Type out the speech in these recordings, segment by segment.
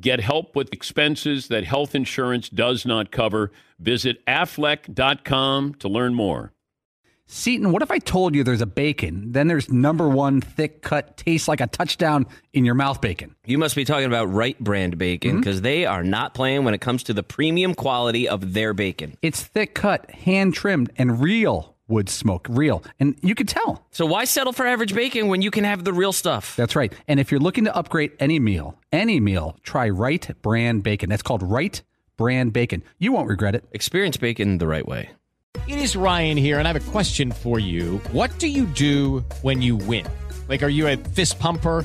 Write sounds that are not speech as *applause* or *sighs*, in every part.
Get help with expenses that health insurance does not cover. Visit aflac.com to learn more. Seton, what if I told you there's a bacon, then there's number one thick cut, tastes like a touchdown in your mouth bacon? You must be talking about Wright Brand bacon because mm-hmm. they are not playing when it comes to the premium quality of their bacon. It's thick cut, hand trimmed, and real wood smoke, real. And you could tell. So why settle for average bacon when you can have the real stuff? That's right. And if you're looking to upgrade any meal, any meal, try Wright Brand Bacon. That's called Wright Brand Bacon. You won't regret it. Experience bacon the right way. It is Ryan here, and I have a question for you. What do you do when you win? Like, are you a fist pumper?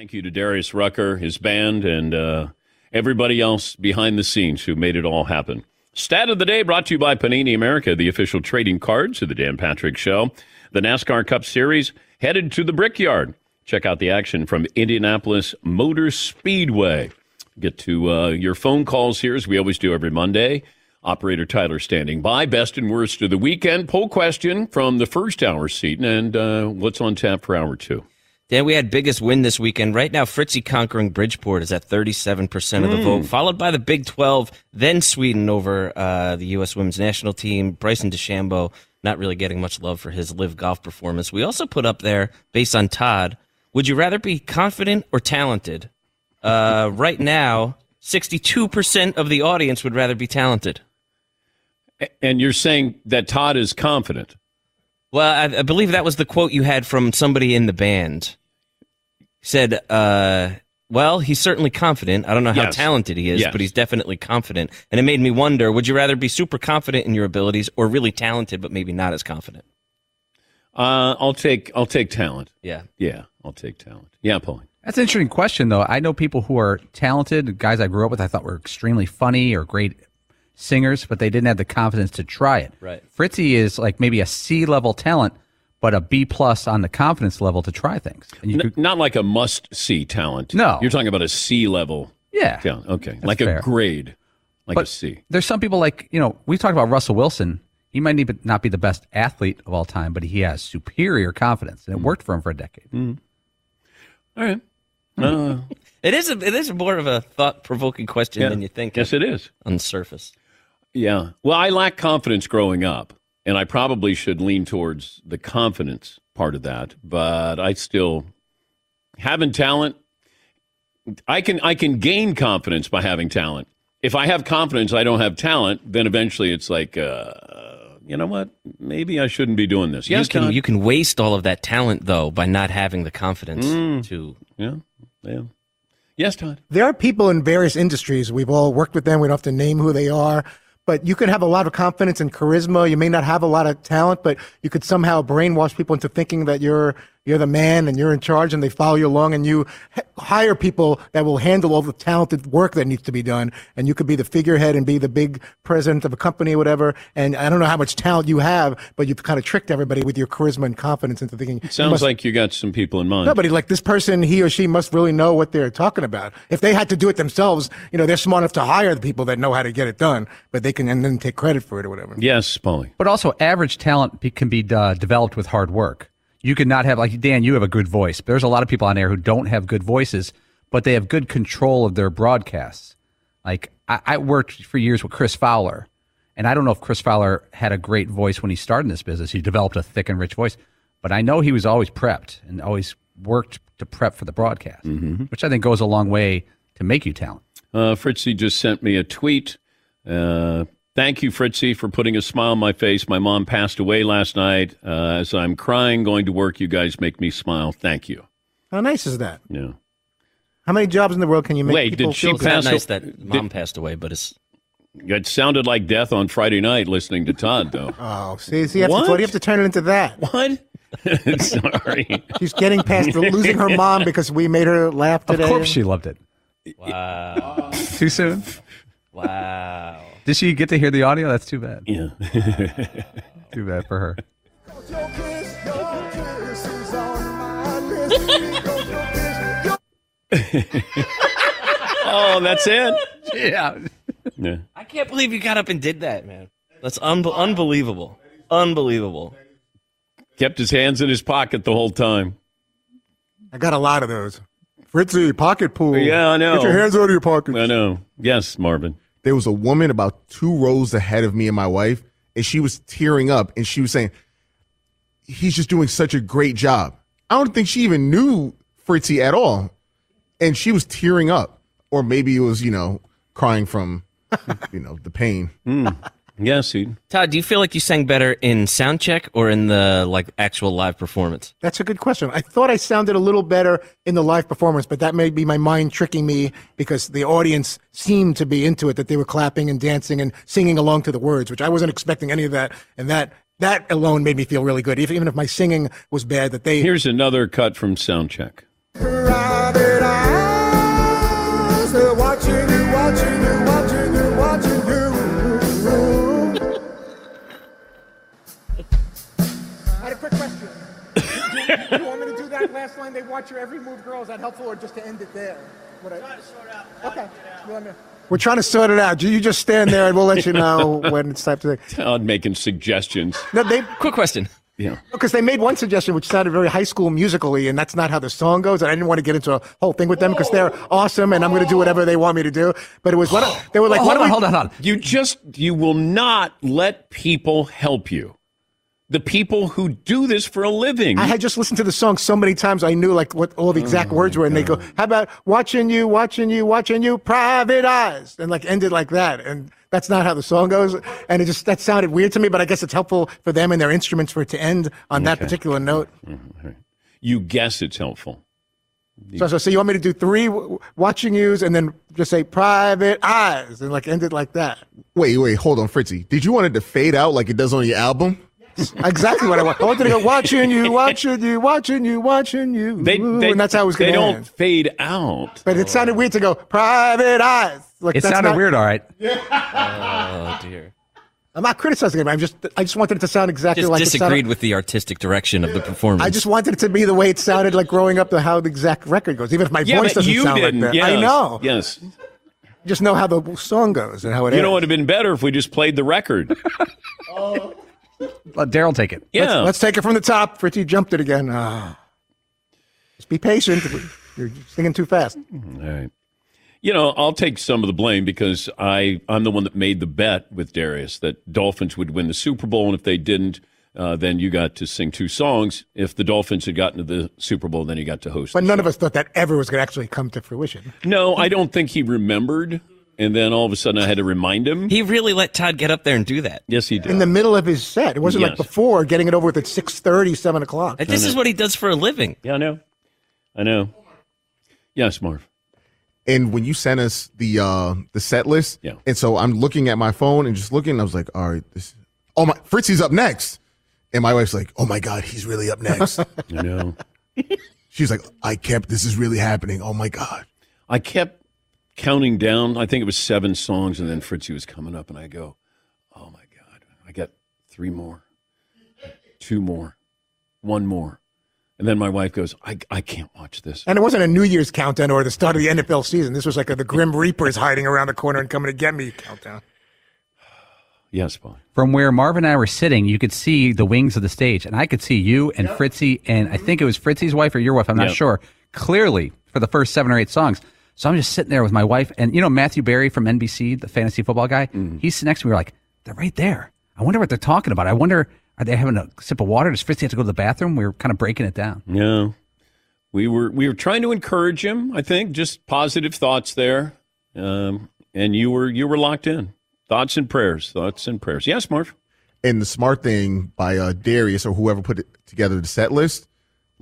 Thank you to Darius Rucker, his band, and uh, everybody else behind the scenes who made it all happen. Stat of the day brought to you by Panini America, the official trading cards of the Dan Patrick Show. The NASCAR Cup Series headed to the Brickyard. Check out the action from Indianapolis Motor Speedway. Get to uh, your phone calls here, as we always do every Monday. Operator Tyler standing by. Best and worst of the weekend. Poll question from the first hour seat, and uh, what's on tap for hour two? Dan, we had biggest win this weekend. Right now, Fritzy conquering Bridgeport is at 37% of the mm. vote, followed by the Big 12, then Sweden over uh, the U.S. women's national team. Bryson DeChambeau not really getting much love for his live golf performance. We also put up there, based on Todd, would you rather be confident or talented? Uh, *laughs* right now, 62% of the audience would rather be talented. And you're saying that Todd is confident? Well, I, I believe that was the quote you had from somebody in the band said, uh, well, he's certainly confident. I don't know how yes. talented he is, yes. but he's definitely confident. And it made me wonder would you rather be super confident in your abilities or really talented, but maybe not as confident? Uh, I'll take I'll take talent. Yeah. Yeah, I'll take talent. Yeah, Paulie. That's an interesting question, though. I know people who are talented, guys I grew up with, I thought were extremely funny or great singers, but they didn't have the confidence to try it. Right. Fritzy is like maybe a C level talent, but a B plus on the confidence level to try things. N- could, not like a must see talent. No, you're talking about a C level. Yeah. Talent. Okay. That's like fair. a grade, like but a C. There's some people like you know we talked about Russell Wilson. He might even not be the best athlete of all time, but he has superior confidence, and it mm. worked for him for a decade. Mm. All right. *laughs* Uh, it is a, it is more of a thought provoking question yeah. than you think. Yes, it is on the surface. Yeah. Well, I lack confidence growing up and I probably should lean towards the confidence part of that. But I still having talent. I can I can gain confidence by having talent. If I have confidence, I don't have talent. Then eventually, it's like, uh, you know what? Maybe I shouldn't be doing this. Yes, you can, you can waste all of that talent though by not having the confidence mm. to. Yeah, yeah. Yes, Todd. There are people in various industries. We've all worked with them. We don't have to name who they are but you can have a lot of confidence and charisma. You may not have a lot of talent, but you could somehow brainwash people into thinking that you're you're the man and you're in charge and they follow you along and you hire people that will handle all the talented work that needs to be done. And you could be the figurehead and be the big president of a company or whatever. And i don't know how much talent you have but you've kind of tricked everybody with your charisma and confidence into thinking it sounds must, like you got some people in mind. Nobody like this person he or she must really know what they're talking about. If they had to do it themselves you know they're smart enough to hire the people that know how to get it done but they can and then take credit for it or whatever. Yes Paulie. but also average talent can be uh, developed with hard work you could not have like Dan. You have a good voice. There's a lot of people on air who don't have good voices, but they have good control of their broadcasts. Like I, I worked for years with Chris Fowler, and I don't know if Chris Fowler had a great voice when he started in this business. He developed a thick and rich voice, but I know he was always prepped and always worked to prep for the broadcast, mm-hmm. which I think goes a long way to make you talent. Uh, Fritzy just sent me a tweet. Uh, Thank you, Fritzy, for putting a smile on my face. My mom passed away last night. Uh, as I'm crying going to work, you guys make me smile. Thank you. How nice is that? Yeah. How many jobs in the world can you make Wait, people did she feel good? pass- Not nice that mom passed away, but it's It sounded like death on Friday night listening to Todd, though. *laughs* Oh, see, see, you have, to, What? so you have to turn it into that. *laughs* what? *laughs* Sorry. She's getting past losing her mom because we made her laugh today. Of course, she loved it. wow, Too soon. wow. Did she get to hear the audio? That's too bad. Yeah. *laughs* Too bad for her. oh, that's it? Yeah. Yeah. I can't believe you got up and did that, man. That's un- unbelievable, unbelievable. Kept his hands in his pocket the whole time. I got a lot of those. Fritzy, pocket pool. Yeah, I know. Get your hands out of your pockets. I know. Yes, Marvin. There was a woman about two rows ahead of me and my wife, and she was tearing up and she was saying, He's just doing such a great job. I don't think she even knew Fritzy at all. And she was tearing up. Or maybe it was, you know, crying from, *laughs* you know, the pain. Hmm. Yes, he. Todd, do you feel like you sang better in sound check or in the like actual live performance? That's a good question. I thought I sounded a little better in the live performance, but that may be my mind tricking me because the audience seemed to be into it, that they were clapping and dancing and singing along to the words, which I wasn't expecting any of that. And that that alone made me feel really good, even even if my singing was bad. That they Here's another cut from Soundcheck. Private that? They watch your every move, girl. Is that helpful, or just to end it there? What I, Okay. You want me- We're trying to sort it out. Do you just stand there, and we'll let you know *laughs* when it's time to. Todd making suggestions. No, they Quick question. Yeah. because they made one suggestion which sounded very high school musically, and that's not how the song goes. And I didn't want to get into a whole thing with them because they're awesome, and I'm going to do whatever they want me to do. But it was what they were like. Oh, what hold do on, we- hold on, hold on. You just you will not let people help you. The people who do this for a living. I had just listened to the song so many times I knew like what all the exact oh words were, and they go, "How about watching you, watching you, watching you, private eyes," and like ended like that, and that's not how the song goes, and it just that sounded weird to me. But I guess it's helpful for them and their instruments for it to end on that particular note. Mm-hmm. you guess it's helpful. So, so, so you want me to do three watching yous and then just say private eyes and like end it like that? Wait, wait, hold on, Fritzy. Did you want it to fade out like it does on your album? *laughs* Exactly what I want. I wanted to go watching you, watching you, watching you, watching you, They, they and that's how it was going to don't end. fade out. But it sounded weird to go private eyes. Like It that's sounded not- weird, all right. *laughs* Oh dear. I'm not criticizing it. I'm just I just wanted it to sound exactly Just like it disagreed sounded. with the artistic direction of the performance. I just wanted it to be the way it sounded like growing up, the how the exact record goes. Even if my Yeah, voice doesn't you sound didn't. like that, Yes. I know. Yes. Just know how the song goes and how it You ends. know what would have been better if we just played the record. *laughs* Oh. Let Daryl take it. Yeah. Let's take it from the top. Fritzy jumped it again. Ah. Just be patient. You're singing too fast. All right. You know, I'll take some of the blame because I I'm the one that made the bet with Darius that Dolphins would win the Super Bowl, and if they didn't, uh, then you got to sing two songs. If the Dolphins had gotten to the Super Bowl, then you got to host. But the none show. of us thought that ever was going to actually come to fruition. No, I don't think he remembered, and then all of a sudden I had to remind him. he really let Todd get up there and do that. yes, he did. In the middle of his set. It wasn't like before getting it over with at 6.30, 7 o'clock. And this is what he does for a living. yeah, I know. I know. Yes, Marv. And when you sent us the uh the set list, Yeah. and so I'm looking at my phone and just looking, I was like, all right, this oh my Fritzy's up next. And my wife's like, Oh my god, he's really up next. *laughs* I know. She's like, I kept this is really happening. Oh my god. I kept counting down. I think it was seven songs, and then Fritzy was coming up, and I go, "Oh my god, I got three more, two more, one more," and then my wife goes, "I I can't watch this." And it wasn't a New Year's countdown or the start of the NFL season. This was like a, the Grim Reapers hiding around the corner and coming to get me countdown. *sighs* Yes, Paul. From where Marvin and I were sitting, you could see the wings of the stage, and I could see you and Fritzy, and I think it was Fritzy's wife or your wife. I'm not Yep. sure. Clearly, for the first seven or eight songs. So I'm just sitting there with my wife, and you know Matthew Berry from NBC, the fantasy football guy. He's sitting next to me. We're like, they're right there. I wonder what they're talking about. I wonder, are they having a sip of water? Does Fritzy have to go to the bathroom? We were kind of breaking it down. Yeah, we were we were trying to encourage him. I think just positive thoughts there, um, and you were you were locked in. Thoughts and prayers. Thoughts and prayers. Yes, Marv. And the smart thing by uh, Darius or whoever put it together the set list.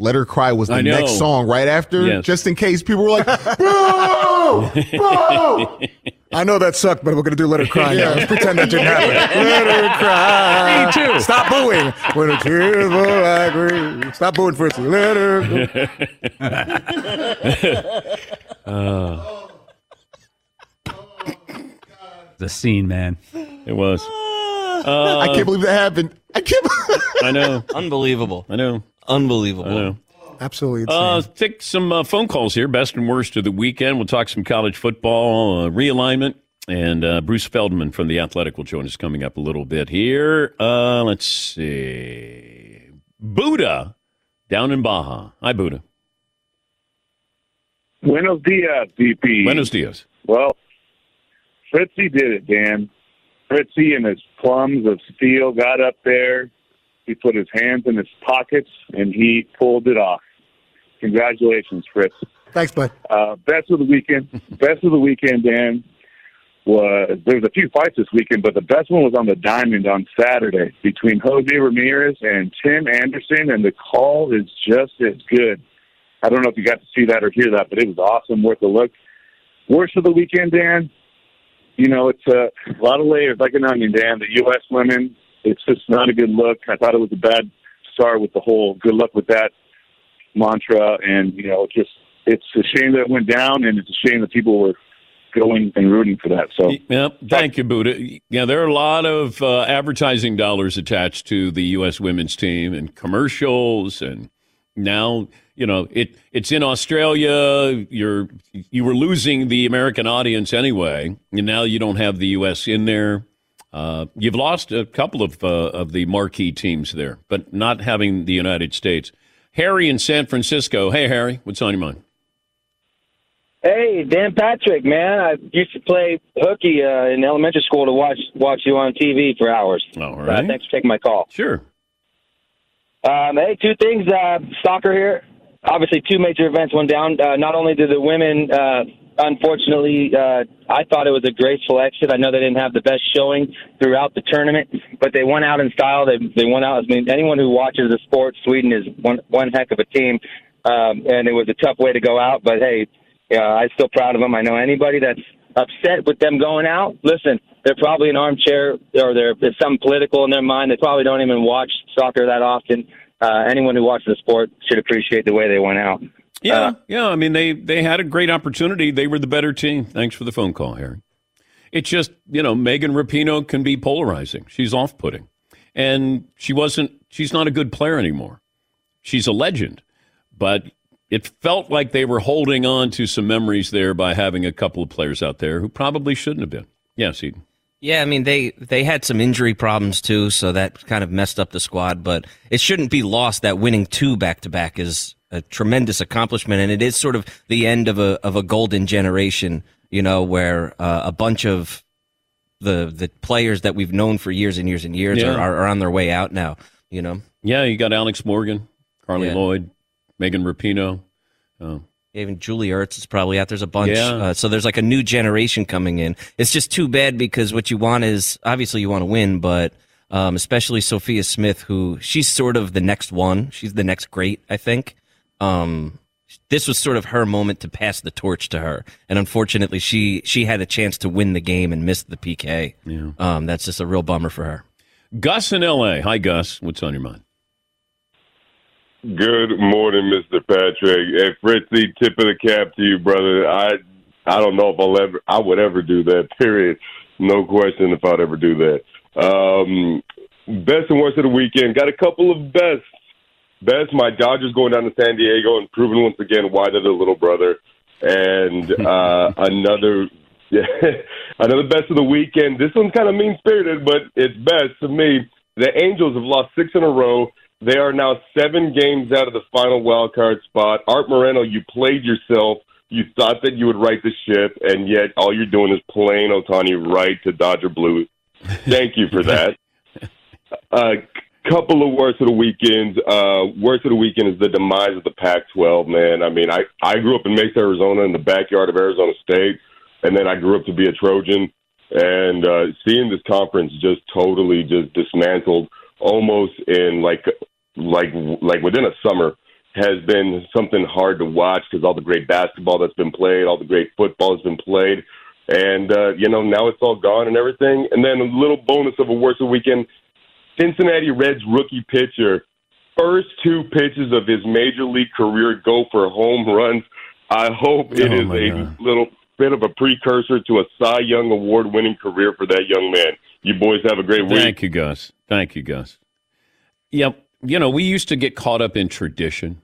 Let Her Cry was the next song right after, Yes. just in case people were like, *laughs* boo! Boo! I know that sucked, but we're going to do Let Her Cry now. Let's pretend that didn't *laughs* happen. Let her cry. Me too. Stop booing. When the tears fall like rain. Stop booing, Fritzy. Let her *laughs* The scene, man. It was. I can't uh, believe that happened. I can't. I know. Unbelievable. I know. Unbelievable. I know. Absolutely insane. Uh, take some uh, phone calls here. Best and worst of the weekend. We'll talk some college football uh, realignment. And uh, Bruce Feldman from The Athletic will join us coming up a little bit here. Uh, let's see. Buddha down in Baja. Hi, Buddha. Buenos dias, DP. Buenos dias. Well, Fritzy did it, Dan. Fritzy and his plums of steel got up there. He put his hands in his pockets and he pulled it off. Congratulations, Fritz. Thanks, bud. Uh, best of the weekend. *laughs* best of the weekend, Dan, was there was a few fights this weekend, but the best one was on the diamond on Saturday between Jose Ramirez and Tim Anderson, and the call is just as good. I don't know if you got to see that or hear that, but it was awesome, worth a look. Worst of the weekend, Dan. You know, it's a, a lot of layers, like an onion, Dan. The U.S. women, it's just not a good look. I thought it was a bad start with the whole "good luck with that" mantra, and you know, just it's a shame that it went down, and it's a shame that people were going and rooting for that. So Yep. Thank you, Buddha. Yeah, there are a lot of uh, advertising dollars attached to the U.S. women's team and commercials, and now you know it. It's in Australia. You're you were losing the American audience anyway, and now you don't have the U.S. in there. Uh, you've lost a couple of uh, of the marquee teams there, but not having the United States. Harry in San Francisco. Hey, Harry, what's on your mind? Hey, Dan Patrick, man. I used to play hooky uh, in elementary school to watch watch you on TV for hours. All Uh, right. thanks for taking my call. Sure. Um, hey, two things. Uh, soccer here. Obviously, two major events went down. Uh, not only did the women, uh, unfortunately, uh, I thought it was a graceful exit. I know they didn't have the best showing throughout the tournament, but they went out in style. They they went out. I mean, anyone who watches the sport, Sweden is one one heck of a team, um, and it was a tough way to go out. But hey, uh, I'm still proud of them. I know anybody that's upset with them going out. Listen, they're probably an armchair or they're, there's something political in their mind. They probably don't even watch soccer that often. Uh, anyone who watches the sport should appreciate the way they went out. Yeah, Uh, yeah. I mean, they they had a great opportunity. They were the better team. Thanks for the phone call, Harry. It's just you know Megan Rapinoe can be polarizing. She's off putting, and she wasn't. She's not a good player anymore. She's a legend, but it felt like they were holding on to some memories there by having a couple of players out there who probably shouldn't have been. Yes, Eden. Yeah, I mean they they had some injury problems too, so that kind of messed up the squad. But it shouldn't be lost that winning two back to back is a tremendous accomplishment, and it is sort of the end of a of a golden generation. You know, where uh, a bunch of the the players that we've known for years and years and years Yeah. are, are, on their way out now. You know, Yeah, you got Alex Morgan, Carly Yeah. Lloyd, Megan Rapinoe. Oh. even Julie Ertz is probably out. There's a bunch, Yeah. uh, so there's like a new generation coming in. It's just too bad because what you want is obviously you want to win, but um, especially Sophia Smith, who she's sort of the next one. She's the next great, I think. Um, this was sort of her moment to pass the torch to her, and unfortunately, she she had a chance to win the game and missed the PK. Yeah. Um, that's just a real bummer for her. Gus in L.A. Hi, Gus. What's on your mind? Good morning, Mr. Patrick. Hey, Fritzy, tip of the cap to you, brother. I I don't know if I'll ever I would ever do that. *laughs* Period. No question if I'd ever do that. Um, best and worst of the weekend. Got a couple of bests. Best, my Dodgers going down to San Diego and proving once again why they're the little brother. And *laughs* uh, another yeah, *laughs* another best of the weekend. This one's kind of mean spirited, but it's best to me. The Angels have lost six in a row. They are now seven games out of the final wild card spot. Art Moreno, you played yourself. You thought that you would right the ship, and yet all you're doing is playing Ohtani right to Dodger Blue. Thank you for that. A *laughs* couple of worst of the weekends. Uh, worst of the weekend is the demise of the Pac-12. Man, I mean, I I grew up in Mesa, Arizona, in the backyard of Arizona State, and then I grew up to be a Trojan. and uh, seeing this conference just totally just dismantled almost in like like like within a summer has been something hard to watch because all the great basketball that's been played, all the great football has been played, and uh, you know now it's all gone and everything. And then a little bonus of a worse weekend: Cincinnati Reds rookie pitcher, first two pitches of his major league career go for home runs. I hope it Oh, is a God. little bit of a precursor to a Cy Young Award winning career for that young man. You boys have a great week. Thank you, Gus. Thank you, Gus. Yep. You know, we used to get caught up in tradition.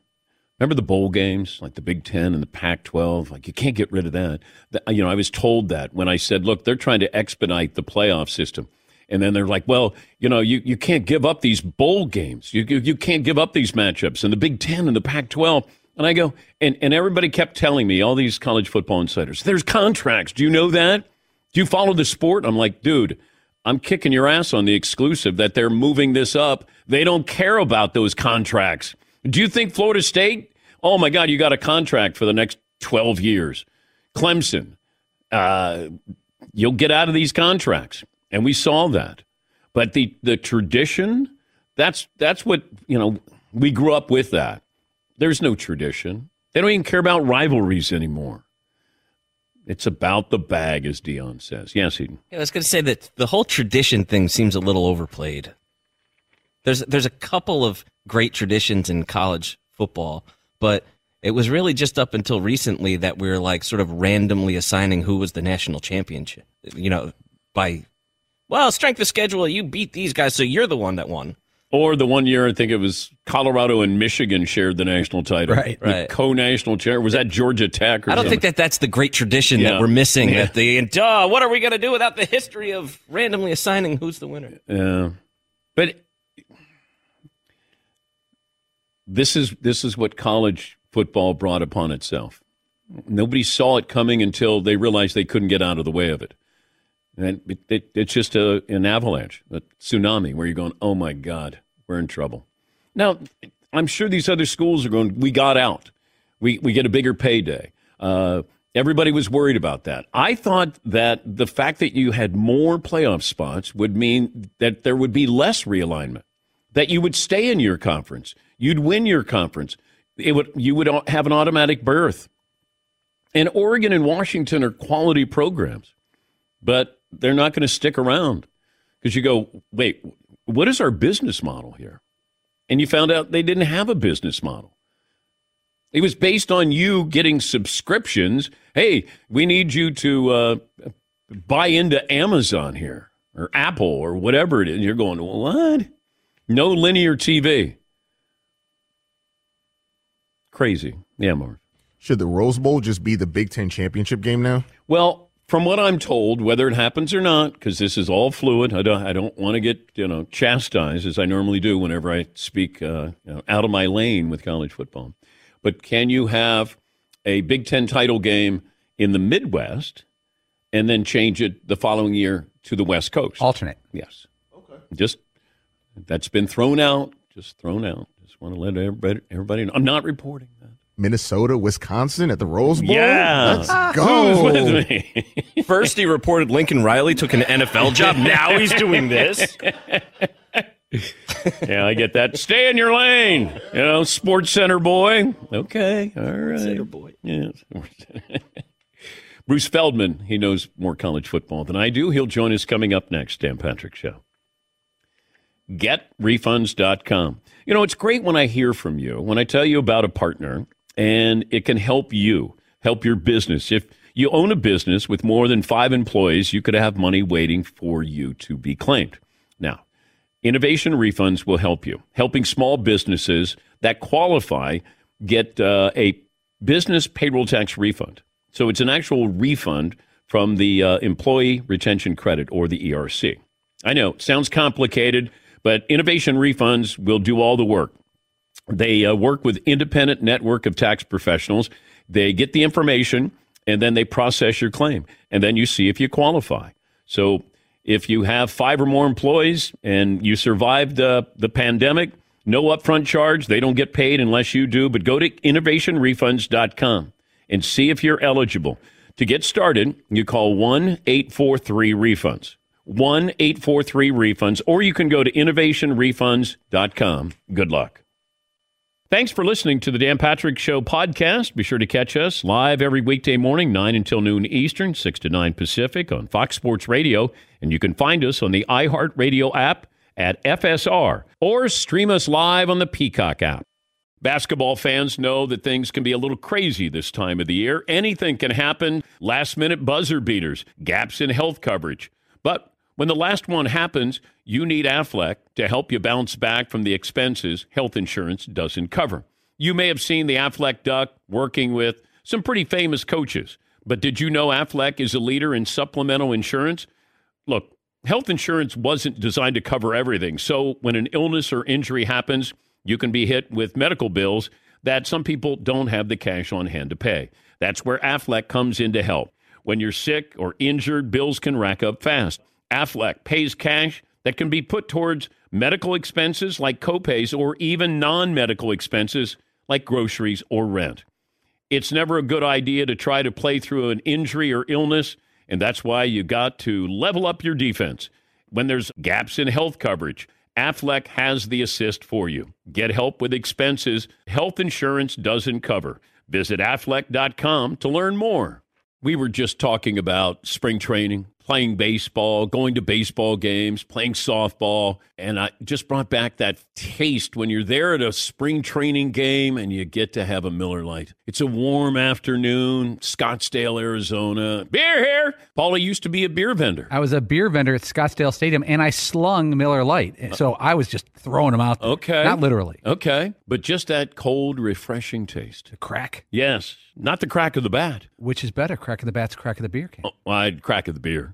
Remember the bowl games, like the Big Ten and the Pac 12? Like, you can't get rid of that. You know, I was told that when I said, look, they're trying to expedite the playoff system. And then they're like, well, you know, you, you can't give up these bowl games. You, you, you can't give up these matchups and the Big Ten and the Pac 12. And I go, and, and everybody kept telling me, all these college football insiders, there's contracts. Do you know that? Do you follow the sport? I'm like, dude, I'm kicking your ass on the exclusive that they're moving this up. They don't care about those contracts. Do you think Florida State? Oh my God, you got a contract for the next 12 years. Clemson, uh, you'll get out of these contracts. And we saw that. But the, the tradition, that's, that's what, you know, we grew up with that. There's no tradition. They don't even care about rivalries anymore. It's about the bag, as Deion says. Yes, Eden. Yeah, I was going to say that the whole tradition thing seems a little overplayed. There's there's a couple of great traditions in college football, but it was really just up until recently that we were like sort of randomly assigning who was the national championship. You know, by well, strength of schedule, you beat these guys, so you're the one that won. Or the one year, I think it was Colorado and Michigan shared the national title. Right, The right. co-national chair. Was that Georgia Tech? Or I don't something? think that that's the great tradition Yeah. that we're missing. Yeah. That the and, uh, what are we going to do without the history of randomly assigning who's the winner? Yeah, but this is this is what college football brought upon itself. Nobody saw it coming until they realized they couldn't get out of the way of it. And it, it, it's just a, an avalanche, a tsunami, where you're going, oh my God, we're in trouble. Now, I'm sure these other schools are going, we got out. We, we get a bigger payday. Uh, everybody was worried about that. I thought that the fact that you had more playoff spots would mean that there would be less realignment, that you would stay in your conference, you'd win your conference, it would, you would have an automatic berth. And Oregon and Washington are quality programs, but they're not going to stick around because you go, wait, what is our business model here? And you found out they didn't have a business model. It was based on you getting subscriptions. Hey, we need you to uh, buy into Amazon here or Apple or whatever it is. You're going, what? No linear TV. Crazy. Yeah, Mark. Should the Rose Bowl just be the Big Ten championship game now? Well, from what I'm told, whether it happens or not, because this is all fluid, I don't, I don't want to get you know chastised as I normally do whenever I speak uh, you know, out of my lane with college football. But can you have a Big Ten title game in the Midwest and then change it the following year to the West Coast? Alternate. Yes. Okay. Just that's been thrown out. Just thrown out. Just want to let everybody, everybody know. I'm not reporting that. Minnesota, Wisconsin at the Rose Bowl? Yeah. Let's go. Who's with me? *laughs* First, he reported Lincoln Riley took an NFL job. Now he's doing this. *laughs* yeah, I get that. Stay in your lane. You know, SportsCenter boy. Okay, all right. Center boy. Yeah. *laughs* Bruce Feldman, he knows more college football than I do. He'll join us coming up next, Dan Patrick Show. GetRefunds.com. You know, it's great when I hear from you, when I tell you about a partner, and it can help you, help your business. If you own a business with more than five employees, you could have money waiting for you to be claimed. Now, Innovation Refunds will help you, helping small businesses that qualify get uh, a business payroll tax refund. So it's an actual refund from the uh, Employee Retention Credit or the ERC. I know, sounds complicated, but Innovation Refunds will do all the work. They uh, work with independent network of tax professionals. They get the information and then they process your claim, and then you see if you qualify. So if you have five or more employees and you survived uh, the pandemic, no upfront charge. They don't get paid unless you do. But go to innovationrefunds.com and see if you're eligible. To get started, you call 1 843 Refunds. 1 843 Refunds, or you can go to innovationrefunds.com. Good luck. Thanks for listening to the Dan Patrick Show podcast. Be sure to catch us live every weekday morning, 9 until noon Eastern, 6 to 9 Pacific on Fox Sports Radio. And you can find us on the iHeartRadio app at FSR or stream us live on the Peacock app. Basketball fans know that things can be a little crazy this time of the year. Anything can happen last minute buzzer beaters, gaps in health coverage. But when the last one happens, you need Aflac to help you bounce back from the expenses health insurance doesn't cover. You may have seen the Aflac Duck working with some pretty famous coaches, but did you know Aflac is a leader in supplemental insurance? Look, health insurance wasn't designed to cover everything. So when an illness or injury happens, you can be hit with medical bills that some people don't have the cash on hand to pay. That's where Aflac comes in to help. When you're sick or injured, bills can rack up fast. Aflac pays cash that can be put towards medical expenses like copays or even non medical expenses like groceries or rent. It's never a good idea to try to play through an injury or illness, and that's why you got to level up your defense. When there's gaps in health coverage, Aflac has the assist for you. Get help with expenses health insurance doesn't cover. Visit aflac.com to learn more. We were just talking about spring training, playing baseball, going to baseball games, playing softball, and I just brought back that taste when you're there at a spring training game and you get to have a Miller Lite. It's a warm afternoon, Scottsdale, Arizona. Beer here. Paulie used to be a beer vendor. I was a beer vendor at Scottsdale Stadium, and I slung Miller Lite, so I was just throwing them out. There. Okay. not literally. Okay, but just that cold, refreshing taste. The crack. Yes, not the crack of the bat. Which is better, crack of the bats, crack of the beer can? Oh, I'd crack of the beer.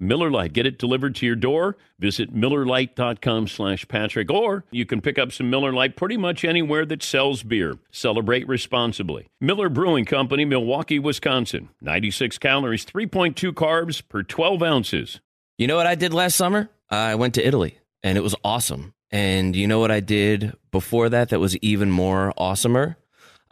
Miller Lite. Get it delivered to your door. Visit MillerLite.com slash Patrick. Or you can pick up some Miller Lite pretty much anywhere that sells beer. Celebrate responsibly. Miller Brewing Company, Milwaukee, Wisconsin. 96 calories, 3.2 carbs per 12 ounces. You know what I did last summer? I went to Italy and it was awesome. And you know what I did before that that was even more awesomer?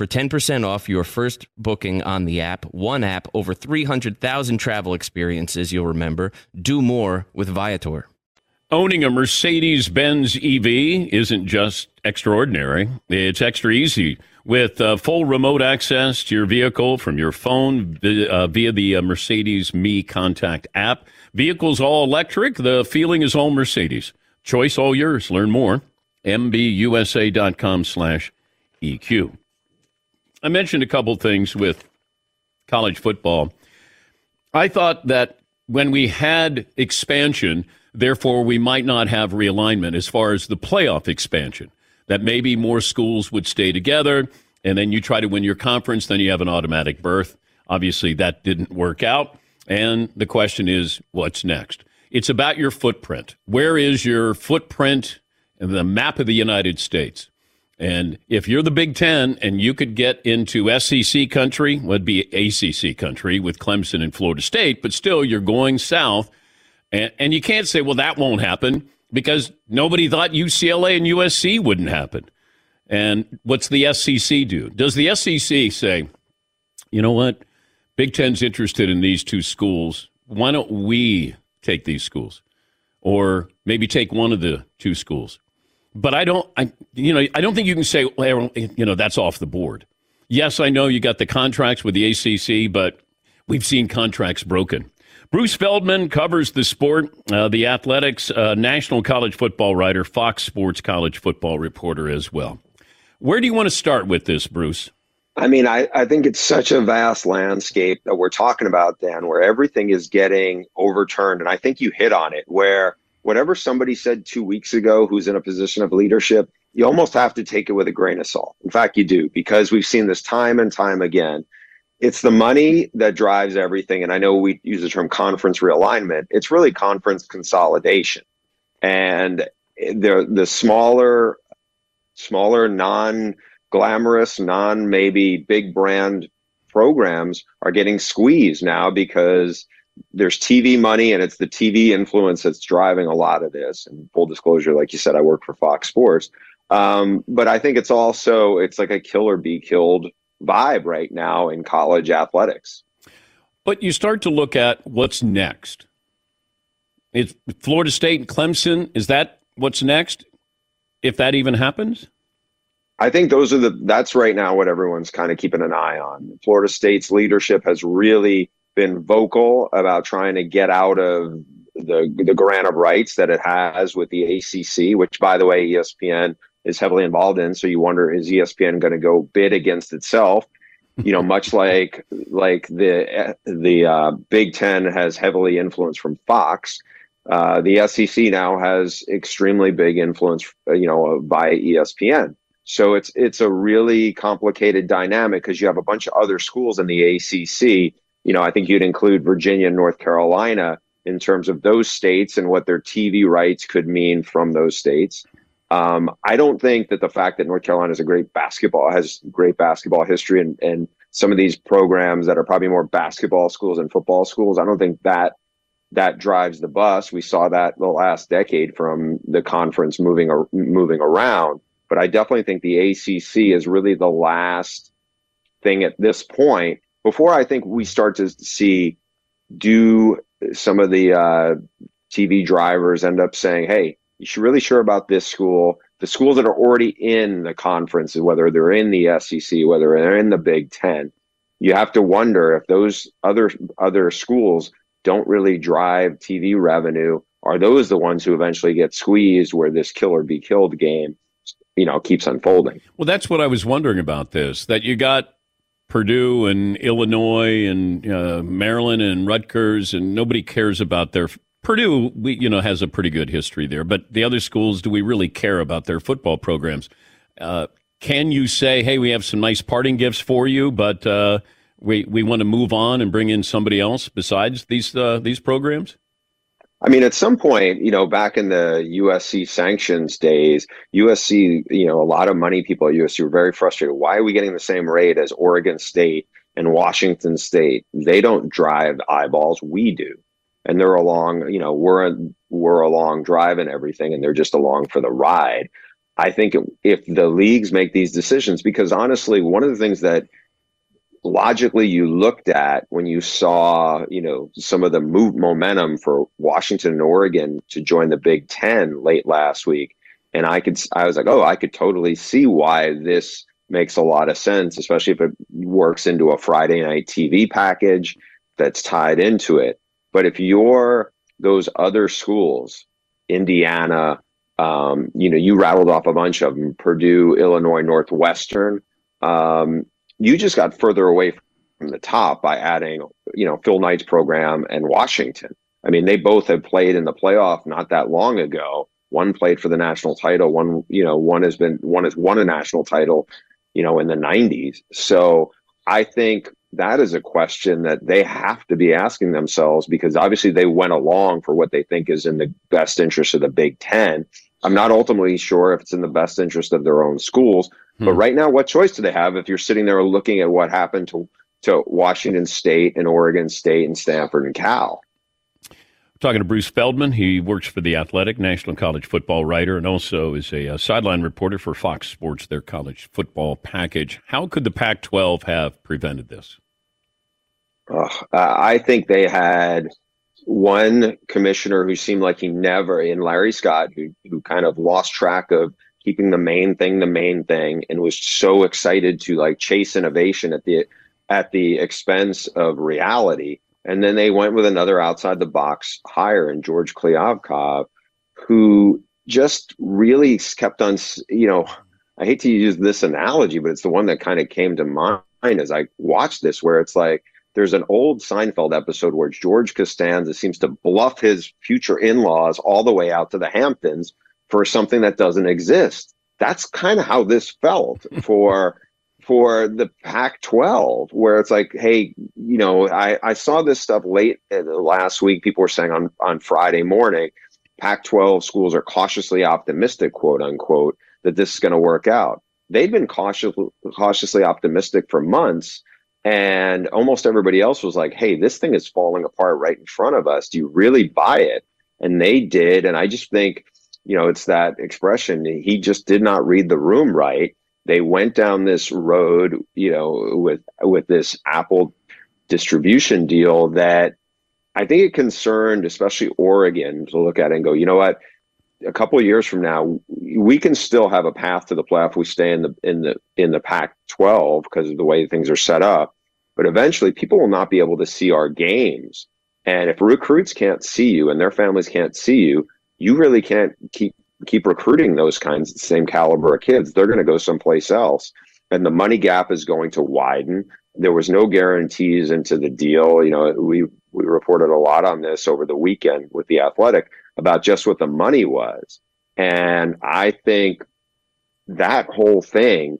for 10% off your first booking on the app. One app, over 300,000 travel experiences you'll remember. Do more with Viator. Owning a Mercedes Benz EV isn't just extraordinary, it's extra easy. With uh, full remote access to your vehicle from your phone uh, via the uh, Mercedes me connect app. Vehicles all electric, the feeling is all Mercedes. Choice all yours. Learn more. MBUSA.com slash EQ. I mentioned a couple things with college football. I thought that when we had expansion, therefore we might not have realignment as far as the playoff expansion. That maybe more schools would stay together, and then you try to win your conference, then you have an automatic berth. Obviously, that didn't work out. And the question is, what's next? It's about your footprint. Where is your footprint in the map of the United States? And if you're the Big Ten and you could get into SEC country, would be ACC country with Clemson and Florida State, but still you're going south. And, and you can't say, well, that won't happen because nobody thought UCLA and USC wouldn't happen. And what's the SEC do? Does the SEC say, you know what? Big Ten's interested in these two schools. Why don't we take these schools? Or maybe take one of the two schools. But I don't, I, you know, I don't think you can say, well, you know, that's off the board. Yes, I know you got the contracts with the ACC, but we've seen contracts broken. Bruce Feldman covers the sport, uh, the Athletic's, uh, national college football writer, Fox Sports college football reporter as well. Where do you want to start with this, Bruce? I mean, I, I think it's such a vast landscape that we're talking about, Dan, where everything is getting overturned. And I think you hit on it, where whatever somebody said two weeks ago who's in a position of leadership, you almost have to take it with a grain of salt. In fact, you do, because we've seen this time and time again. It's the money that drives everything. And I know we use the term conference realignment, it's really conference consolidation. And the, the smaller, smaller, non glamorous, non maybe big brand programs are getting squeezed now because there's TV money and it's the TV influence that's driving a lot of this. And full disclosure, like you said, I work for Fox Sports. Um, but I think it's also it's like a kill or be killed vibe right now in college athletics. But you start to look at what's next. It's Florida State and Clemson. Is that what's next? If that even happens? I think those are the that's right now what everyone's kind of keeping an eye on. Florida State's leadership has really been vocal about trying to get out of the the grant of rights that it has with the ACC, which by the way ESPN is heavily involved in. So you wonder is ESPN going to go bid against itself? You know, much *laughs* like like the the uh, Big Ten has heavily influenced from Fox. Uh, the SEC now has extremely big influence, you know, by ESPN. So it's it's a really complicated dynamic because you have a bunch of other schools in the ACC. You know, I think you'd include Virginia and North Carolina in terms of those states and what their TV rights could mean from those states. Um, I don't think that the fact that North Carolina is a great basketball has great basketball history and, and some of these programs that are probably more basketball schools and football schools, I don't think that that drives the bus. We saw that the last decade from the conference moving or moving around. But I definitely think the ACC is really the last thing at this point before I think we start to see do some of the uh, TV drivers end up saying, "Hey, you're really sure about this school?" The schools that are already in the conference, whether they're in the SEC, whether they're in the Big Ten, you have to wonder if those other other schools don't really drive TV revenue. Are those the ones who eventually get squeezed where this kill or be killed game, you know, keeps unfolding? Well, that's what I was wondering about this. That you got Purdue and Illinois and uh, Maryland and Rutgers, and nobody cares about their Purdue. We, you know, has a pretty good history there, but the other schools, do we really care about their football programs? Uh, can you say, "Hey, we have some nice parting gifts for you," but uh, we we want to move on and bring in somebody else besides these uh, these programs? I mean, at some point, you know, back in the USC sanctions days, USC, you know, a lot of money people at USC were very frustrated. Why are we getting the same rate as Oregon State and Washington State? They don't drive eyeballs, we do. And they're along, you know, we're we're along driving everything, and they're just along for the ride. I think if the leagues make these decisions, because honestly, one of the things that logically you looked at when you saw, you know, some of the move momentum for Washington and Oregon to join the Big Ten late last week. And I could, I was like, oh, I could totally see why this makes a lot of sense, especially if it works into a Friday night TV package that's tied into it. But if you're those other schools, Indiana, um, you know, you rattled off a bunch of them, Purdue, Illinois, Northwestern, um, you just got further away from the top by adding, you know, Phil Knight's program and Washington. I mean, they both have played in the playoff not that long ago. One played for the national title. One, you know, one has been one has won a national title, you know, in the '90s. So I think that is a question that they have to be asking themselves because obviously they went along for what they think is in the best interest of the Big Ten. I'm not ultimately sure if it's in the best interest of their own schools, but right now, what choice do they have if you're sitting there looking at what happened to to Washington State and Oregon State and Stanford and Cal? Talking to Bruce Feldman, he works for the Athletic, national college football writer, and also is a, uh sideline reporter for Fox Sports, their college football package. How could the Pac 12 have prevented this? Uh, I think they had one commissioner who seemed like he never, in Larry Scott, who, who kind of lost track of keeping the main thing the main thing and was so excited to like chase innovation at the at the expense of reality. And then they went with another outside the box hire in George Kliavkoff, who just really kept on, you know, I hate to use this analogy, but it's the one that kind of came to mind as I watched this, where it's like there's an old Seinfeld episode where George Costanza seems to bluff his future in-laws all the way out to the Hamptons for something that doesn't exist. That's kind of how this felt *laughs* for for the Pac-12, where it's like, hey, you know, I, I saw this stuff late uh, last week. People were saying on on Friday morning, Pac-12 schools are cautiously optimistic, quote unquote, that this is going to work out. They've been cautious, cautiously optimistic for months, and almost everybody else was like, "Hey, this thing is falling apart right in front of us. Do you really buy it?" And they did, and I just think, you know, it's that expression. He just did not read the room right. They went down this road, you know, with with this Apple distribution deal that I think it concerned, especially Oregon, to look at it and go, you know what? A couple of years from now, we can still have a path to the playoff. We stay in the in the in the Pac-12 because of the way things are set up. But eventually, people will not be able to see our games. And if recruits can't see you and their families can't see you, you really can't keep keep recruiting those kinds of same caliber of kids. They're going to go someplace else, and the money gap is going to widen. There was no guarantees into the deal. You know, we we reported a lot on this over the weekend with the Athletic about just what the money was, and I think that whole thing.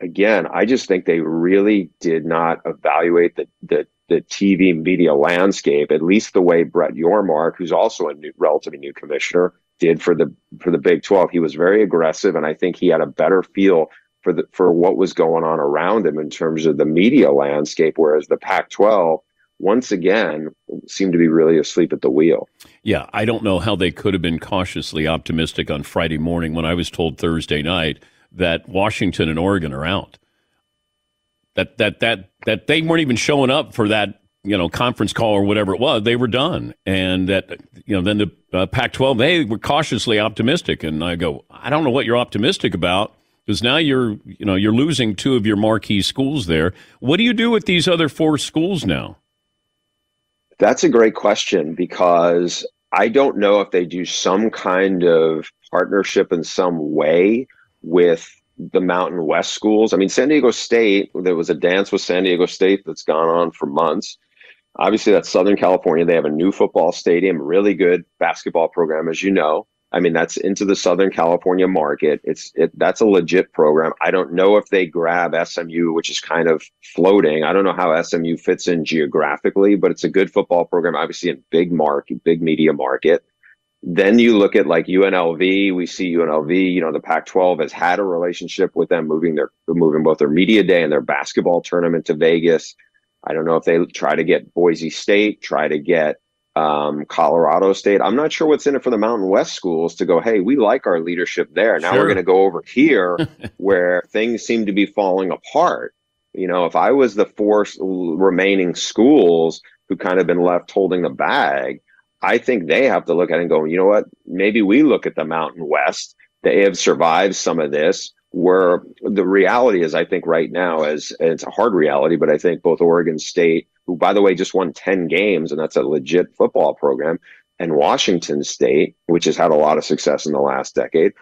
Again, I just think they really did not evaluate the the the TV media landscape, at least the way Brett Yormark, who's also a new, relatively new commissioner, did for the for the Big 12. He was very aggressive, and I think he had a better feel for the for what was going on around him in terms of the media landscape. Whereas the Pac-12, once again, seemed to be really asleep at the wheel. Yeah, I don't know how they could have been cautiously optimistic on Friday morning when I was told Thursday night that Washington and Oregon are out. That that that that they weren't even showing up for that you know conference call or whatever it was. They were done, and that you know then the uh, Pac-12 they were cautiously optimistic, and I go, I don't know what you're optimistic about because now you're you know you're losing two of your marquee schools there. What do you do with these other four schools now? That's a great question because I don't know if they do some kind of partnership in some way with the Mountain West schools. I mean, San Diego State, there was a dance with San Diego State that's gone on for months. Obviously, that's Southern California. They have a new football stadium, really good basketball program, as you know. I mean, that's into the Southern California market. It's it, that's a legit program. I don't know if they grab SMU, which is kind of floating. I don't know how SMU fits in geographically, but it's a good football program. Obviously, in big market, big media market. Then you look at like UNLV. We see UNLV. You know, the Pac-12 has had a relationship with them, moving their moving both their media day and their basketball tournament to Vegas. I don't know if they try to get Boise State, try to get um, Colorado State. I'm not sure what's in it for the Mountain West schools to go, hey, we like our leadership there. Now Sure. we're going to go over here *laughs* where things seem to be falling apart. You know, if I was the four remaining schools who kind of been left holding the bag, I think they have to look at it and go, you know what? Maybe we look at the Mountain West. They have survived some of this. Where the reality is, I think right now, as it's a hard reality, but I think both Oregon State, who by the way just won 10 games, and that's a legit football program, and Washington State, which has had a lot of success in the last decade.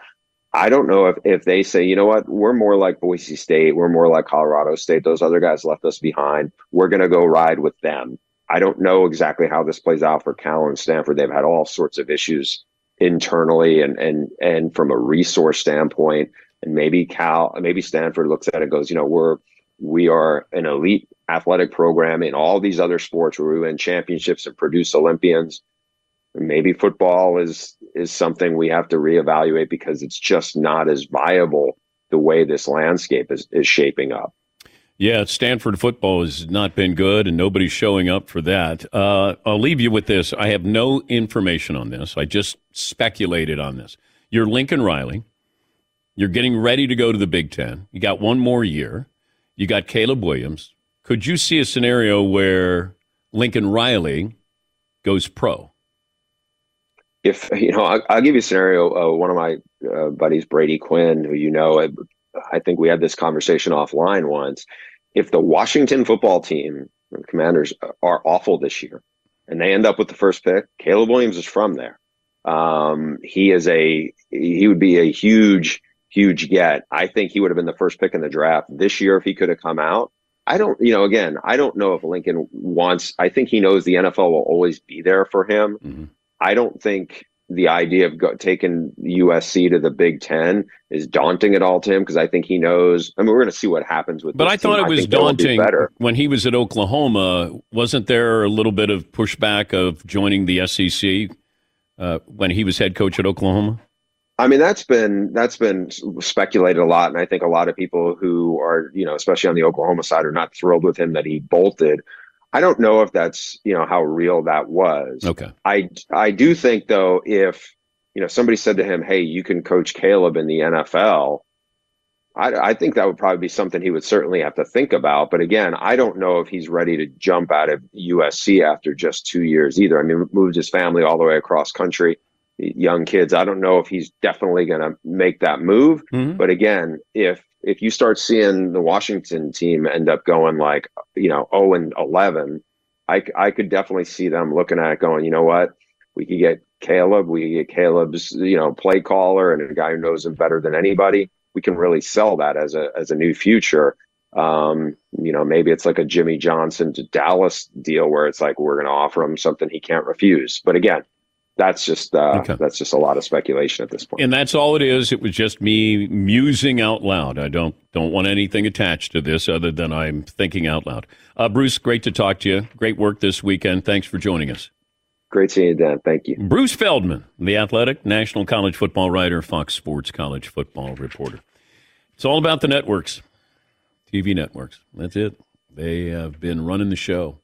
I don't know if, if they say, you know what, we're more like Boise State, we're more like Colorado State. Those other guys left us behind. We're going to go ride with them. I don't know exactly how this plays out for Cal and Stanford. They've had all sorts of issues internally and and and from a resource standpoint. And maybe Cal, maybe Stanford looks at it and goes, you know, we're we are an elite athletic program in all these other sports where we win championships and produce Olympians. Maybe football is is something we have to reevaluate because it's just not as viable the way this landscape is, is shaping up. Yeah, Stanford football has not been good, and nobody's showing up for that. Uh, I'll leave you with this. I have no information on this. I just speculated on this. You're Lincoln Riley. You're getting ready to go to the Big Ten. You got one more year. You got Caleb Williams. Could you see a scenario where Lincoln Riley goes pro? If you know, I'll, I'll give you a scenario. Uh, one of my uh, buddies, Brady Quinn, who you know, I, I think we had this conversation offline once. If the Washington football team, the Commanders, are awful this year, and they end up with the first pick, Caleb Williams is from there. Um, he is a he would be a huge huge get. I think he would have been the first pick in the draft this year if he could have come out. I don't, you know, again, I don't know if Lincoln wants, I think he knows the NFL will always be there for him. Mm-hmm. I don't think the idea of go, taking USC to the Big Ten is daunting at all to him because I think he knows. I mean, we're going to see what happens with. But I thought team. it was daunting Better. when he was at Oklahoma. Wasn't there a little bit of pushback of joining the SEC uh, when he was head coach at Oklahoma? I mean, that's been that's been speculated a lot, and I think a lot of people who are, you know, especially on the Oklahoma side, are not thrilled with him that he bolted. I don't know if that's you know how real that was. Okay. I I do think though, if you know somebody said to him, "Hey, you can coach Caleb in the NFL," I, I think that would probably be something he would certainly have to think about. But again, I don't know if he's ready to jump out of USC after just two years either. I mean, moved his family all the way across country, young kids. I don't know if he's definitely going to make that move. Mhm. But again, if if you start seeing the Washington team end up going like you know zero and eleven, I I could definitely see them looking at it going, you know what, we could get Caleb, we could get Caleb's you know play caller and a guy who knows him better than anybody. We can really sell that as a as a new future. Um, you know, maybe it's like a Jimmy Johnson to Dallas deal where it's like we're going to offer him something he can't refuse. But again, that's just uh, Okay. that's just a lot of speculation at this point. And that's all it is. It was just me musing out loud. I don't don't want anything attached to this other than I'm thinking out loud. Uh, Bruce, great to talk to you. Great work this weekend. Thanks for joining us. Great seeing you, Dan. Thank you. Bruce Feldman, the athletic, national college football writer, Fox Sports college football reporter. It's all about the networks, TV networks. That's it. They have been running the show.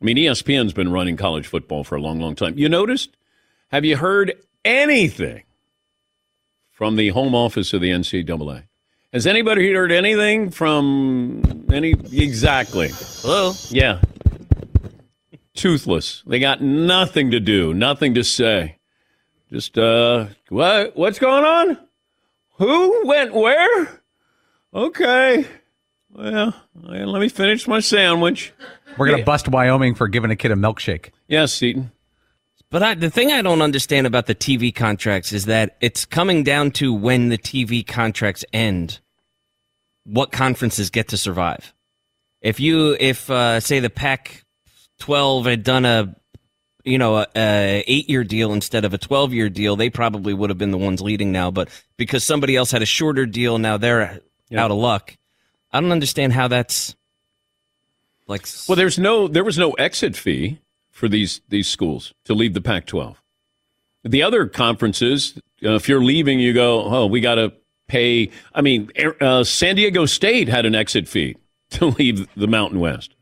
I mean, ESPN's been running college football for a long, long time. You noticed? Have you heard anything from the home office of the NCAA? Has anybody heard anything from any? Exactly. Hello? Yeah. Toothless. They got nothing to do, nothing to say. Just, uh, what? What's going on? Who went where? Okay. Well, well, let me finish my sandwich. We're gonna bust Wyoming for giving a kid a milkshake. Yes, Seton. But I, the thing I don't understand about the TV contracts is that it's coming down to when the TV contracts end, what conferences get to survive. If you, if uh, say the Pac-12 had done a, you know, a, a eight-year deal instead of a twelve-year deal, they probably would have been the ones leading now. But because somebody else had a shorter deal, now they're out of luck. I don't understand how that's like. Well, there's no, there was no exit fee for these these schools to leave the Pac-12. The other conferences, uh, if you're leaving, you go, oh, we got to pay. I mean, uh, San Diego State had an exit fee *laughs* to leave the Mountain West.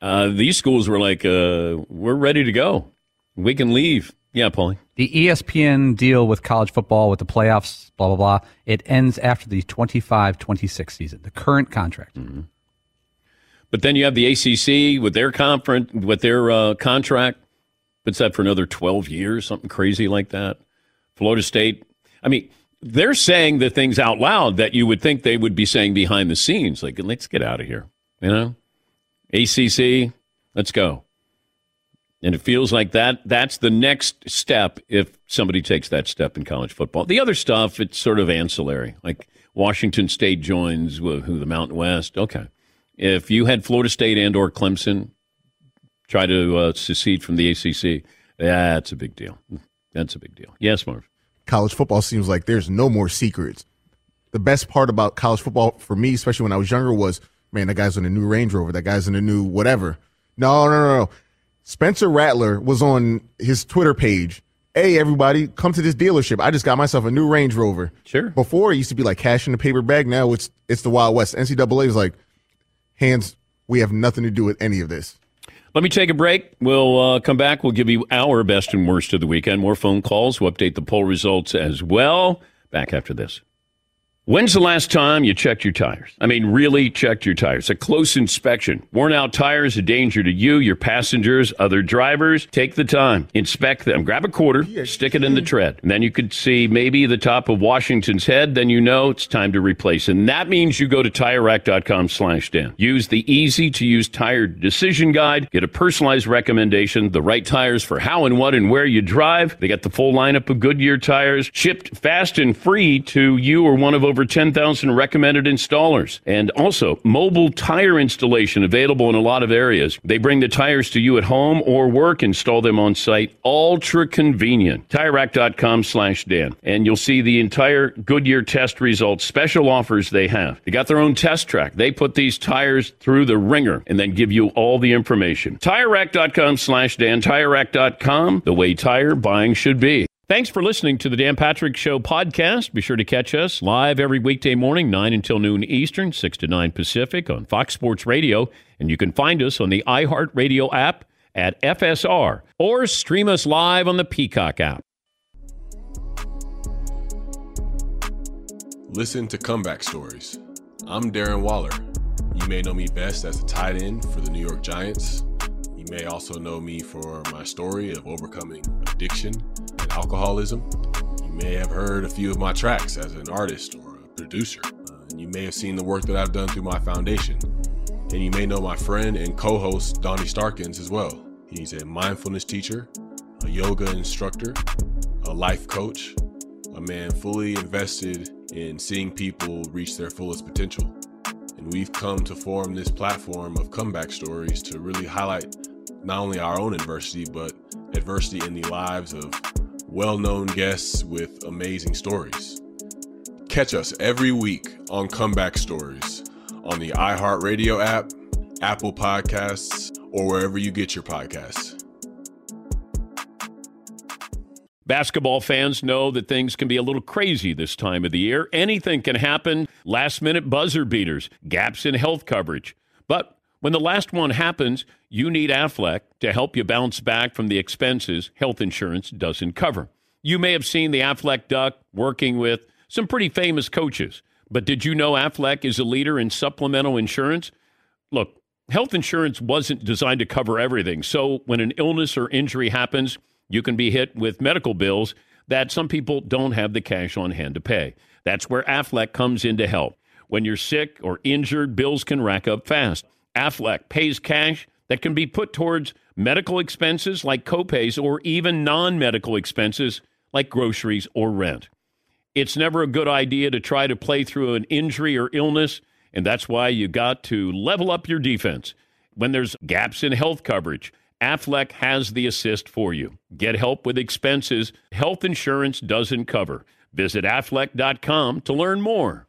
Uh, these schools were like, uh, we're ready to go. We can leave. Yeah, Paulie. The ESPN deal with college football with the playoffs, blah blah blah, it ends after the 25-26 season. The current contract. But then you have the ACC with their conference, with their uh, contract. What's that for another 12 years? Something crazy like that. Florida State. I mean, they're saying the things out loud that you would think they would be saying behind the scenes. Like, let's get out of here. You know? ACC, let's go. And it feels like that that's the next step if somebody takes that step in college football. The other stuff, it's sort of ancillary. Like Washington State joins wh- who the Mountain West. Okay. If you had Florida State and or Clemson try to uh, secede from the ACC, that's a big deal. That's a big deal. Yes, Marv. college football seems like there's no more secrets. The best part about college football for me, especially when I was younger, was man, that guy's in a new Range Rover. That guy's in a new whatever. No, no, no, no. Spencer Rattler was on his Twitter page. Hey, everybody, come to this dealership. I just got myself a new Range Rover. Sure. Before it used to be like cash in the paper bag. Now it's it's the Wild West. NCAA is like, hands. We have nothing to do with any of this. Let me take a break. We'll uh, come back. We'll give you our best and worst of the weekend. More phone calls. We'll update the poll results as well. Back after this. When's the last time you checked your tires? I mean, really checked your tires. A close inspection. Worn out tires, a danger to you, your passengers, other drivers. Take the time, inspect them. Grab a quarter, stick it in the tread. And then you could see maybe the top of Washington's head. Then you know it's time to replace. And that means you go to TireRack.com slash Dan. Use the easy to use tire decision guide. Get a personalized recommendation, the right tires for how and what and where you drive. They got the full lineup of Goodyear tires shipped fast and free to you or one of over 10,000 recommended installers. And also, mobile tire installation available in a lot of areas. They bring the tires to you at home or work, install them on site. Ultra convenient. TireRack.com slash Dan. And you'll see the entire Goodyear test results, special offers they have. They got their own test track. They put these tires through the ringer and then give you all the information. TireRack.com slash Dan. TireRack.com, the way tire buying should be. Thanks for listening to the Dan Patrick Show podcast. Be sure to catch us live every weekday morning, 9 until noon Eastern, 6 to 9 Pacific on Fox Sports Radio. And you can find us on the iHeartRadio app at FSR or stream us live on the Peacock app. Listen to comeback stories. I'm Darren Waller. You may know me best as a tight end for the New York Giants. You may also know me for my story of overcoming addiction and alcoholism. You may have heard a few of my tracks as an artist or a producer. Uh, and you may have seen the work that I've done through my foundation. And you may know my friend and co host, Donnie Starkins, as well. He's a mindfulness teacher, a yoga instructor, a life coach, a man fully invested in seeing people reach their fullest potential. And we've come to form this platform of comeback stories to really highlight not only our own adversity, but adversity in the lives of well known guests with amazing stories. Catch us every week on Comeback Stories on the iHeartRadio app, Apple Podcasts, or wherever you get your podcasts. Basketball fans know that things can be a little crazy this time of the year. Anything can happen. Last minute buzzer beaters, gaps in health coverage. But when the last one happens, you need Aflac to help you bounce back from the expenses health insurance doesn't cover. You may have seen the Aflac Duck working with some pretty famous coaches, but did you know Aflac is a leader in supplemental insurance? Look, health insurance wasn't designed to cover everything. So when an illness or injury happens, you can be hit with medical bills that some people don't have the cash on hand to pay. That's where Aflac comes in to help. When you're sick or injured, bills can rack up fast. Aflac pays cash that can be put towards medical expenses like copays or even non medical expenses like groceries or rent. It's never a good idea to try to play through an injury or illness, and that's why you got to level up your defense. When there's gaps in health coverage, Aflac has the assist for you. Get help with expenses health insurance doesn't cover. Visit aflac.com to learn more.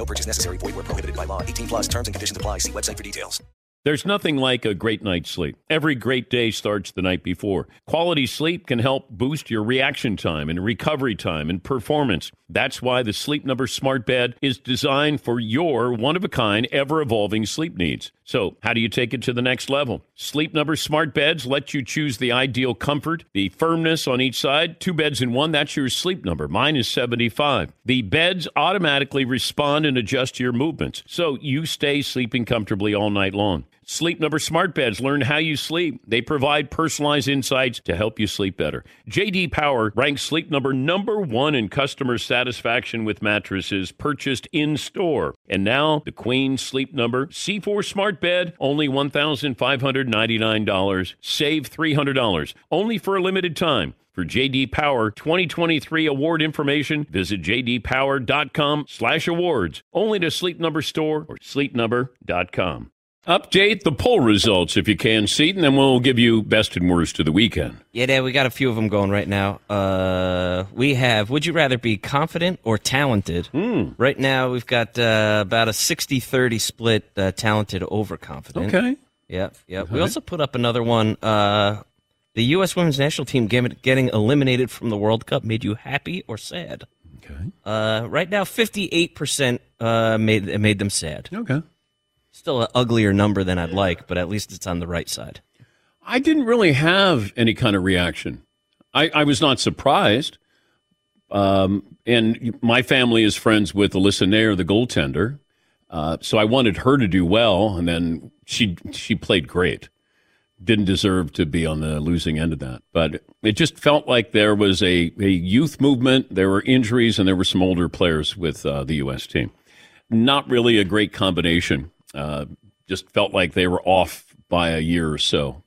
No purchase necessary. Void where prohibited by law. 18 plus terms and conditions apply. See website for details. There's nothing like a great night's sleep. Every great day starts the night before. Quality sleep can help boost your reaction time and recovery time and performance. That's why the Sleep Number Smart Bed is designed for your one of a kind, ever evolving sleep needs. So, how do you take it to the next level? Sleep Number Smart Beds let you choose the ideal comfort, the firmness on each side. Two beds in one, that's your sleep number. Mine is 75. The beds automatically respond and adjust to your movements, so you stay sleeping comfortably all night long. Sleep Number smart beds learn how you sleep. They provide personalized insights to help you sleep better. JD Power ranks Sleep Number number 1 in customer satisfaction with mattresses purchased in-store. And now, the Queen Sleep Number C4 smart bed only $1,599. Save $300 only for a limited time. For JD Power 2023 award information, visit jdpower.com/awards. Only to Sleep Number store or sleepnumber.com. Update the poll results if you can, Seton, and we'll give you best and worst of the weekend. Yeah, Dad, we got a few of them going right now. Uh, we have Would you rather be confident or talented? Hmm. Right now, we've got uh, about a 60 30 split uh, talented over confident. Okay. Yep, yep. We also put up another one. Uh, the U.S. women's national team getting eliminated from the World Cup made you happy or sad? Okay. Uh, right now, 58% uh, made, made them sad. Okay. Still an uglier number than I'd like, but at least it's on the right side. I didn't really have any kind of reaction. I, I was not surprised. Um, and my family is friends with Alyssa Naeher, the goaltender. Uh, so I wanted her to do well, and then she she played great. Didn't deserve to be on the losing end of that, but it just felt like there was a, a youth movement. There were injuries, and there were some older players with uh, the U.S. team. Not really a great combination. Uh, just felt like they were off by a year or so.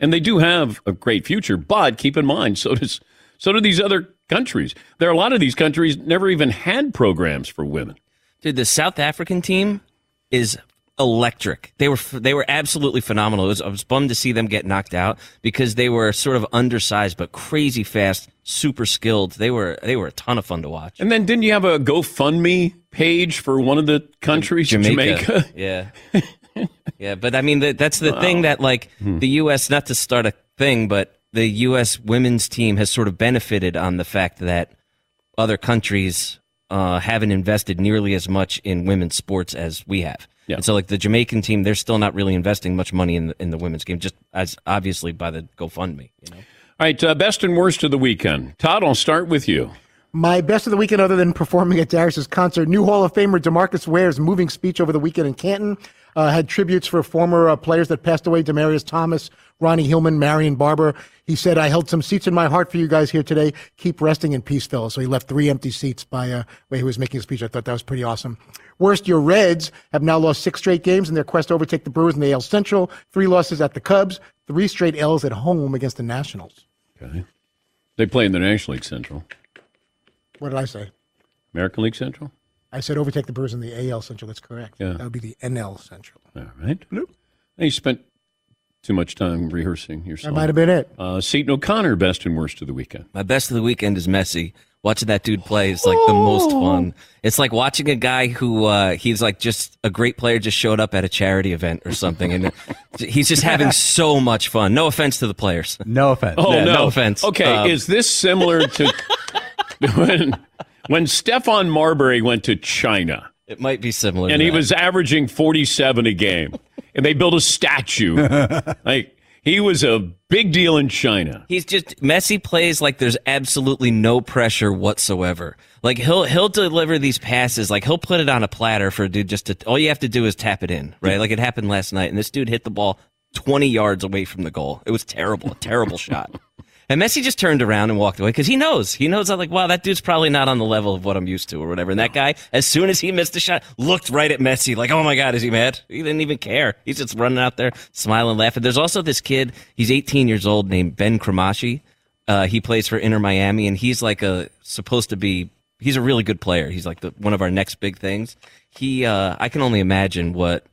And they do have a great future, but keep in mind, so does so do these other countries. There are a lot of these countries never even had programs for women. Dude, the South African team is electric. They were they were absolutely phenomenal. It was, I was bummed to see them get knocked out because they were sort of undersized but crazy fast, super skilled. They were they were a ton of fun to watch. And then didn't you have a GoFundMe page for one of the countries, Jamaica? *laughs* Yeah. yeah, but I mean that that's the thing that like Hmm. the US not to start a thing, but the US women's team has sort of benefited on the fact that other countries uh, haven't invested nearly as much in women's sports as we have. Yeah. And so like the Jamaican team, they're still not really investing much money in the, in the women's game, just as obviously by the GoFundMe. You know? All right, uh, best and worst of the weekend. Todd, I'll start with you. My best of the weekend, other than performing at Darius's concert, new Hall of Famer Demarcus Ware's moving speech over the weekend in Canton uh, had tributes for former uh, players that passed away: Demaryius Thomas, Ronnie Hillman, Marion Barber. He said, "I held some seats in my heart for you guys here today. Keep resting in peace, fellas." So he left three empty seats by uh, way he was making a speech. I thought that was pretty awesome. Worst, your Reds have now lost six straight games in their quest to overtake the Brewers in the AL Central. Three losses at the Cubs, three straight L's at home against the Nationals. Okay. They play in the National League Central. What did I say? American League Central? I said overtake the Brewers in the AL Central. That's correct. Yeah. That would be the NL Central. All right. Nope. You spent too much time rehearsing your song. That might have been it. Uh, Seton O'Connor, best and worst of the weekend. My best of the weekend is Messi. Watching that dude play is like the most fun. It's like watching a guy who uh, he's like just a great player just showed up at a charity event or something, and *laughs* he's just having *laughs* so much fun. No offense to the players. No offense. Oh Yeah, no. no offense. Okay, Um, is this similar to *laughs* when when Stephon Marbury went to China It might be similar. and to he that. was averaging 47 a game and they built a statue. like he was a big deal in China. He's just Messi plays like there's absolutely no pressure whatsoever. Like he'll he'll deliver these passes, like he'll put it on a platter for a dude just to all you have to do is tap it in, right? Like it happened last night, and this dude hit the ball 20 yards away from the goal. It was terrible, a terrible *laughs* shot. And Messi just turned around and walked away because he knows. He knows that, like, wow, that dude's probably not on the level of what I'm used to or whatever. And that guy, as soon as he missed a shot, looked right at Messi, like, oh my God, is he mad? He didn't even care. He's just running out there, smiling, laughing. There's also this kid, he's 18 years old, named Ben Cremaschi. Uh, he plays for Inter Miami, and he's like a supposed to be. He's a really good player. He's like the, one of our next big things. He, uh, I can only imagine what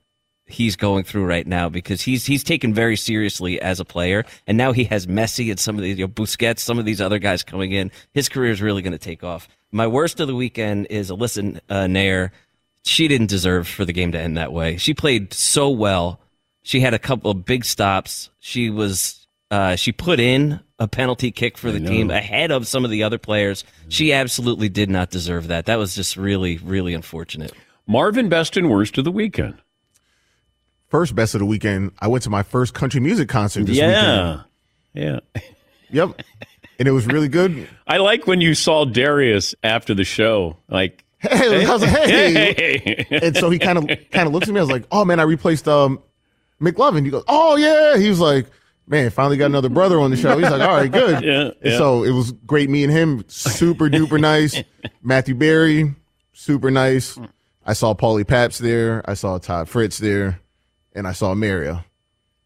he's going through right now because he's he's taken very seriously as a player, and now he has Messi and some of these you know, Busquets, some of these other guys coming in. His career is really going to take off. My worst of the weekend is Alyssa uh, Naeher. She didn't deserve for the game to end that way. She played so well. She had a couple of big stops. She was uh, she put in a penalty kick for the team ahead of some of the other players. She absolutely did not deserve that. That was just really really unfortunate. Marvin, best and worst of the weekend. First best of the weekend, I went to my first country music concert this yeah. weekend. Yeah. Yep. And it was really good. *laughs* I like when you saw Darius after the show. Like, Hey, I was like, hey. *laughs* hey. And so he kind of kind of looks at me. I was like, oh man, I replaced um McLovin. He goes, oh yeah. He was like, man, finally got another brother on the show. He's like, all right, good. *laughs* Yeah, yeah. So it was great meeting him. Super duper nice. Matthew Berry, super nice. I saw Paulie Pabst there. I saw Todd Fritz there, and I saw Mario.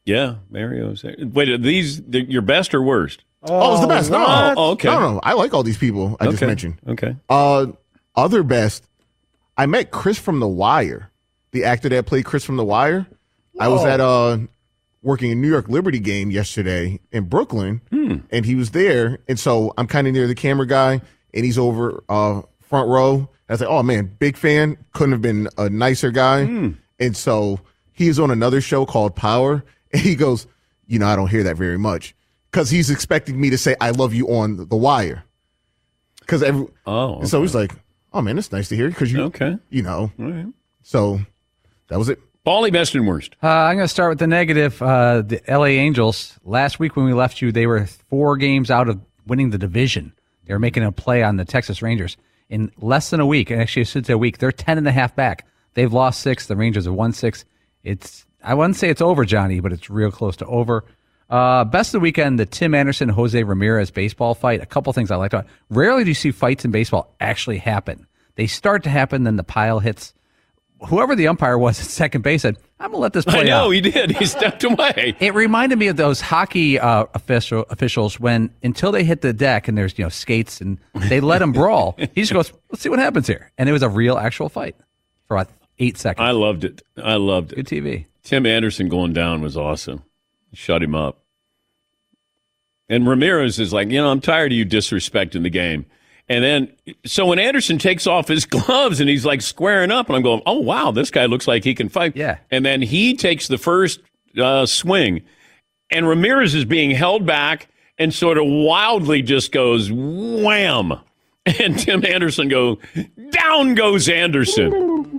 Yeah, Mario's there. Wait, are these the, your best or worst? Oh, it was the best. No, no, Oh, okay. no, no. I like all these people I just Okay. mentioned. Okay. Uh, other best. I met Chris from The Wire, the actor that played Chris from The Wire. I was at uh working a New York Liberty game yesterday in Brooklyn, and he was there, and so I'm kind of near the camera guy, and he's over uh front row. I was like, oh man, big fan. Couldn't have been a nicer guy. And so he is on another show called Power, and he goes, you know, I don't hear that very much because he's expecting me to say I love you on The Wire. Because every oh, and so he's like, oh man, it's nice to hear because you okay, you know, All right. so that was it. Paulie, best and worst. Uh, I'm going to start with the negative. Uh, the LA Angels. Last week when we left you, they were four games out of winning the division. They were making a play on the Texas Rangers in less than a week. And actually, since a week, they're 10 and a half back. They've lost six. The Rangers have won six. It's I wouldn't say it's over, Johnny, but it's real close to over. Uh, best of the weekend, the Tim Anderson Jose Ramirez baseball fight. A couple things I liked about. it. Rarely do you see fights in baseball actually happen. They start to happen, then the pile hits whoever the umpire was at second base said, "I'm gonna let this play I know out." he did. He stepped away. *laughs* It reminded me of those hockey uh, official officials when until they hit the deck and there's you know skates and they let them brawl. He just goes, "Let's see what happens here," and it was a real actual fight for about eight seconds. I loved it. I loved it. Good TV. Tim Anderson going down was awesome. Shut him up. And Ramirez is like, you know, I'm tired of you disrespecting the game. And then, so when Anderson takes off his *laughs* gloves and he's like squaring up, and I'm going, oh, wow, this guy looks like he can fight. Yeah. And then he takes the first uh, swing, and Ramirez is being held back and sort of wildly just goes wham. *laughs* And Tim Anderson go, down goes Anderson. *laughs*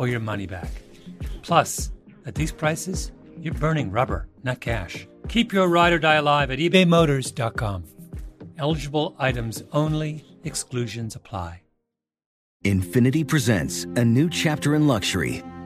or your money back. Plus, at these prices, you're burning rubber, not cash. Keep your ride or die alive at ebaymotors.com. Eligible items only, exclusions apply. Infiniti presents a new chapter in luxury,